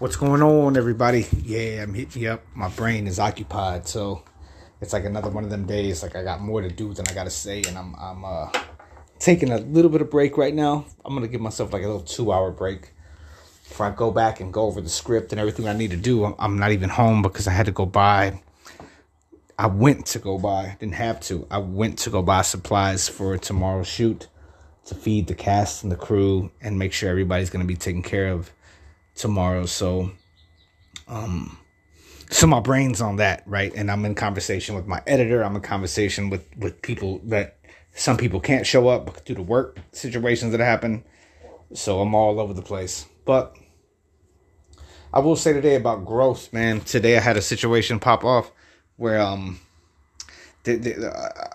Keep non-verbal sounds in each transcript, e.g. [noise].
What's going on, everybody? Yeah, I'm hitting you up. My brain is occupied, so it's like another one of them days. Like I got more to do than I got to say, and I'm I'm uh taking a little bit of break right now. I'm gonna give myself like a little two hour break before I go back and go over the script and everything I need to do. I'm, I'm not even home because I had to go buy. I went to go buy, didn't have to. I went to go buy supplies for tomorrow's shoot to feed the cast and the crew and make sure everybody's gonna be taken care of tomorrow. So, um, so my brain's on that, right? And I'm in conversation with my editor. I'm in conversation with with people that some people can't show up due to work situations that happen. So I'm all over the place. But I will say today about growth, man. Today I had a situation pop off where um, the, the, uh,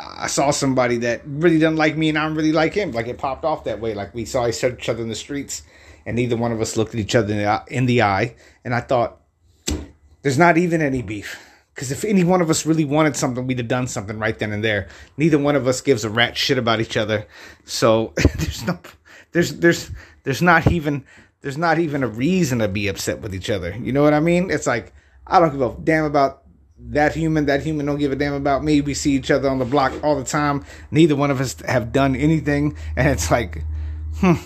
I saw somebody that really doesn't like me and I don't really like him. Like it popped off that way. Like we saw each other in the streets and neither one of us looked at each other in the, in the eye. And I thought, there's not even any beef. Because if any one of us really wanted something, we'd have done something right then and there. Neither one of us gives a rat shit about each other. So [laughs] there's no, there's, there's, there's not even, there's not even a reason to be upset with each other. You know what I mean? It's like, I don't give a damn about that human. That human don't give a damn about me. We see each other on the block all the time. Neither one of us have done anything. And it's like, hmm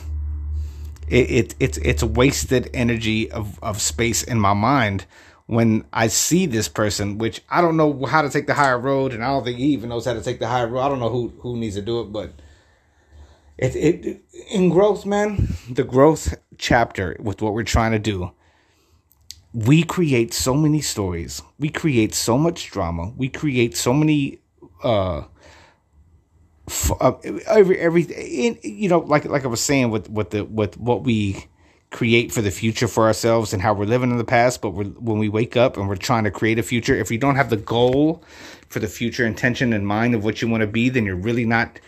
it, it it's it's wasted energy of, of space in my mind when I see this person, which I don't know how to take the higher road, and I don't think he even knows how to take the higher road. I don't know who who needs to do it, but it it in growth, man, the growth chapter with what we're trying to do. We create so many stories. We create so much drama. We create so many uh uh, every every you know like like I was saying with with the with what we create for the future for ourselves and how we're living in the past but when we wake up and we're trying to create a future if you don't have the goal for the future intention in mind of what you want to be then you're really not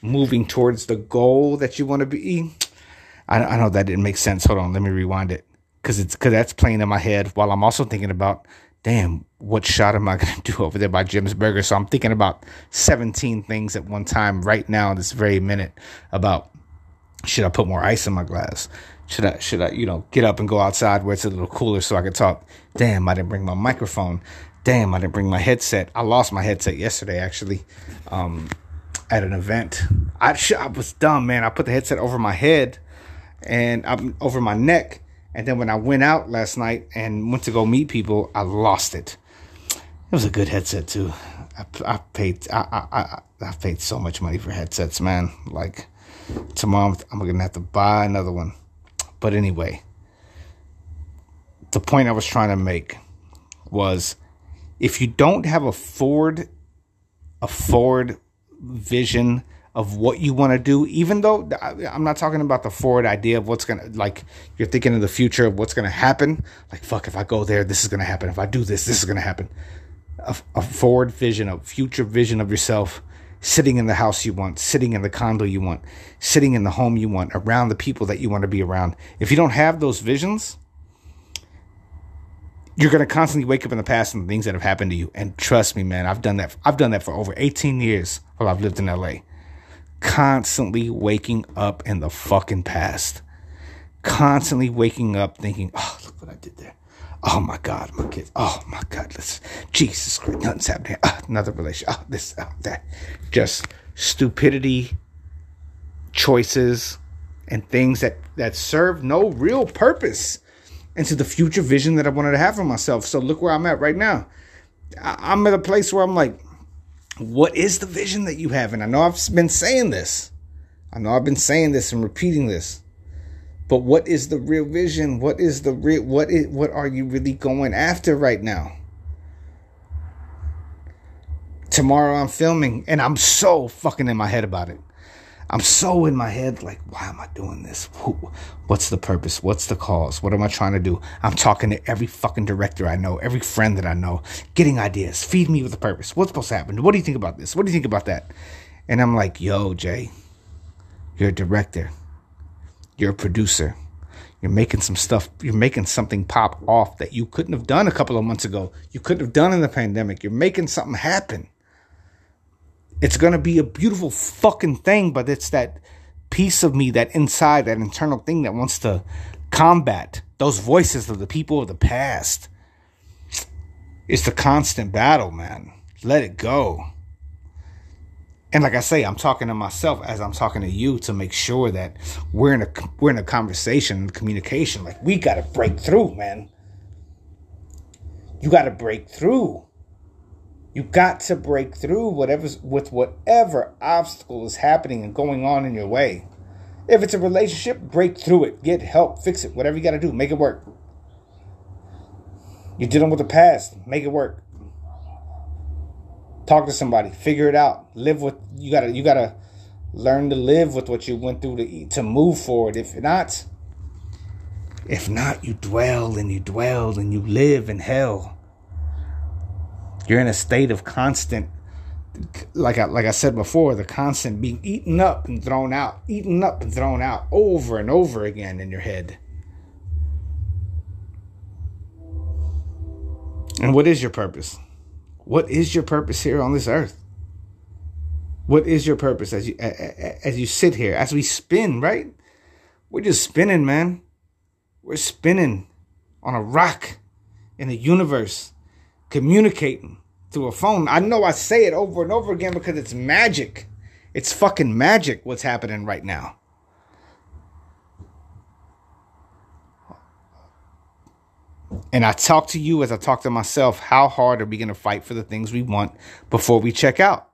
moving towards the goal that you want to be. I, I know that didn't make sense. Hold on let me rewind it. Because it's because that's playing in my head while i'm also thinking about damn, what shot am I going [laughs] to do over there by Jim's Burger? So I'm thinking about 17 things at one time right now this very minute about should I put more ice in my glass? Should I, should I, you know, get up and go outside where it's a little cooler so I can talk? Damn, I didn't bring my microphone. Damn, I didn't bring my headset. I lost my headset yesterday, actually, um, at an event. I, I was dumb, man. I put the headset over my head and I'm over my neck and then when I went out last night and went to go meet people, I lost it. It was a good headset too. I, I paid I, I I paid so much money for headsets, man. Like tomorrow, I'm gonna have to buy another one. But anyway, the point I was trying to make was if you don't have a forward a forward vision of what you want to do, even though I'm not talking about the forward idea of what's going to, like, you're thinking of the future of what's going to happen. Like, fuck, if I go there, this is going to happen. If I do this, this is going to happen. A, a, forward vision, a future vision of yourself sitting in the house you want, sitting in the condo you want, sitting in the home you want, around the people that you want to be around. If you don't have those visions, you're going to constantly wake up in the past and the things that have happened to you. And trust me, man, I've done that. I've done that for over 18 years while I've lived in LA constantly waking up in the fucking past. Constantly waking up thinking, oh, look what I did there. Oh my God, my kids. Oh my God, let's, Jesus Christ, nothing's happening. Oh, another relationship. Oh, this, oh, that. Just stupidity, choices, and things that, that serve no real purpose into the future vision that I wanted to have for myself. So look where I'm at right now. I'm at a place where I'm like, what is the vision that you have? And I know I've been saying this. I know I've been saying this and repeating this. But what is the real vision? What is the real what is what are you really going after right now? Tomorrow I'm filming and I'm so fucking in my head about it. I'm so in my head, like, why am I doing this? What's the purpose? What's the cause? What am I trying to do? I'm talking to every fucking director I know, every friend that I know, getting ideas. Feed me with a purpose. What's supposed to happen? What do you think about this? What do you think about that? And I'm like, yo, Jay, you're a director, you're a producer. You're making some stuff, you're making something pop off that you couldn't have done a couple of months ago. You couldn't have done in the pandemic. You're making something happen. It's going to be a beautiful fucking thing, but it's that piece of me, that inside, that internal thing that wants to combat Those voices of the people of the past. It's the constant battle, man. Let it go. And like I say, I'm talking to myself as I'm talking to you to make sure that we're in a we're in a conversation, communication. Like we got to break through, man. You got to break through. You got to break through whatever's with whatever obstacle is happening and going on in your way. If it's a relationship, break through it. Get help, fix it. Whatever you got to do, make it work. You're dealing with the past, make it work. Talk to somebody, figure it out. Live with you gotta you gotta learn to live with what you went through to to move forward. If not, if not, you dwell and you dwell and you live in hell. You're in a state of constant, like I, like I said before, the constant being eaten up and thrown out, eaten up and thrown out over and over again in your head. And what is your purpose? What is your purpose here on this earth? What is your purpose as you as you sit here, as we spin, right? We're just spinning, man. We're spinning on a rock in the universe, communicating through a phone. I know I say it over and over again because it's magic. It's fucking magic what's happening right now. And I talk to you as I talk to myself. How hard are we going to fight for the things we want before we check out?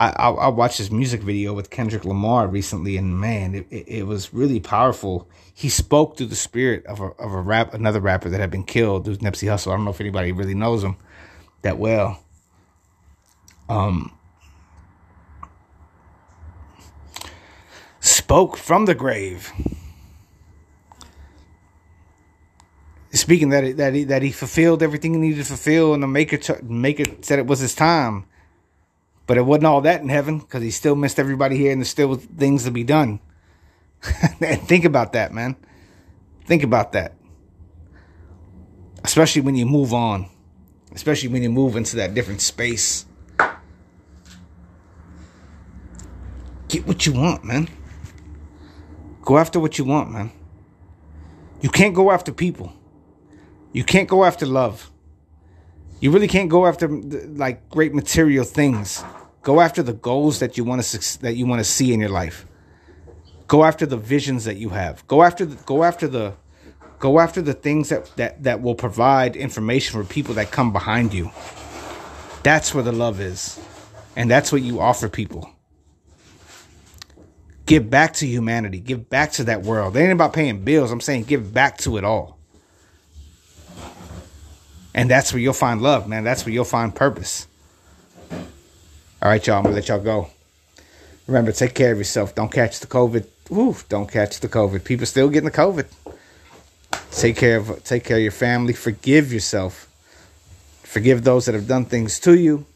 I, I, watched this music video with Kendrick Lamar recently, and man, it, it, was really powerful. He spoke through the spirit of a of a rap another rapper that had been killed, who's Nipsey Hussle. I don't know if anybody really knows him that well. Um, spoke from the grave. Speaking that that he, that he fulfilled everything he needed to fulfill, and the maker t- maker said it was his time, but it wasn't all that in heaven because he still missed everybody here, and there's still things to be done. [laughs] Think about that, man. Think about that, especially when you move on especially when you move into that different space. Get what you want, man. Go after what you want, man. You can't go after people. You can't go after love. You really can't go after like great material things. Go after the goals that you want to that you want to see in your life. Go after the visions that you have. Go after the, go after the Go after the things that, that, that will provide information for people that come behind you. That's where the love is. And that's what you offer people. Give back to humanity. Give back to that world. It ain't about paying bills. I'm saying give back to it all. And that's where you'll find love, man. That's where you'll find purpose. All right, y'all. I'm going to let y'all go. Remember, take care of yourself. Don't catch the COVID. Don't catch the COVID. People still getting the COVID. Take care of take care of your family. Forgive yourself. Forgive those that have done things to you.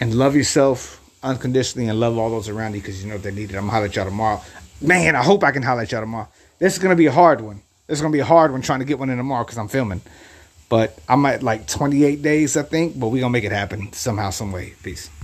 And love yourself unconditionally and love all those around you because you know they need it. I'm gonna holler at y'all tomorrow. Man, I hope I can holler at y'all tomorrow. This is gonna be a hard one. Is gonna be hard one trying to get one in tomorrow because I'm filming. But I'm at like 28 days, I think. But we gonna make it happen somehow, some way. Peace.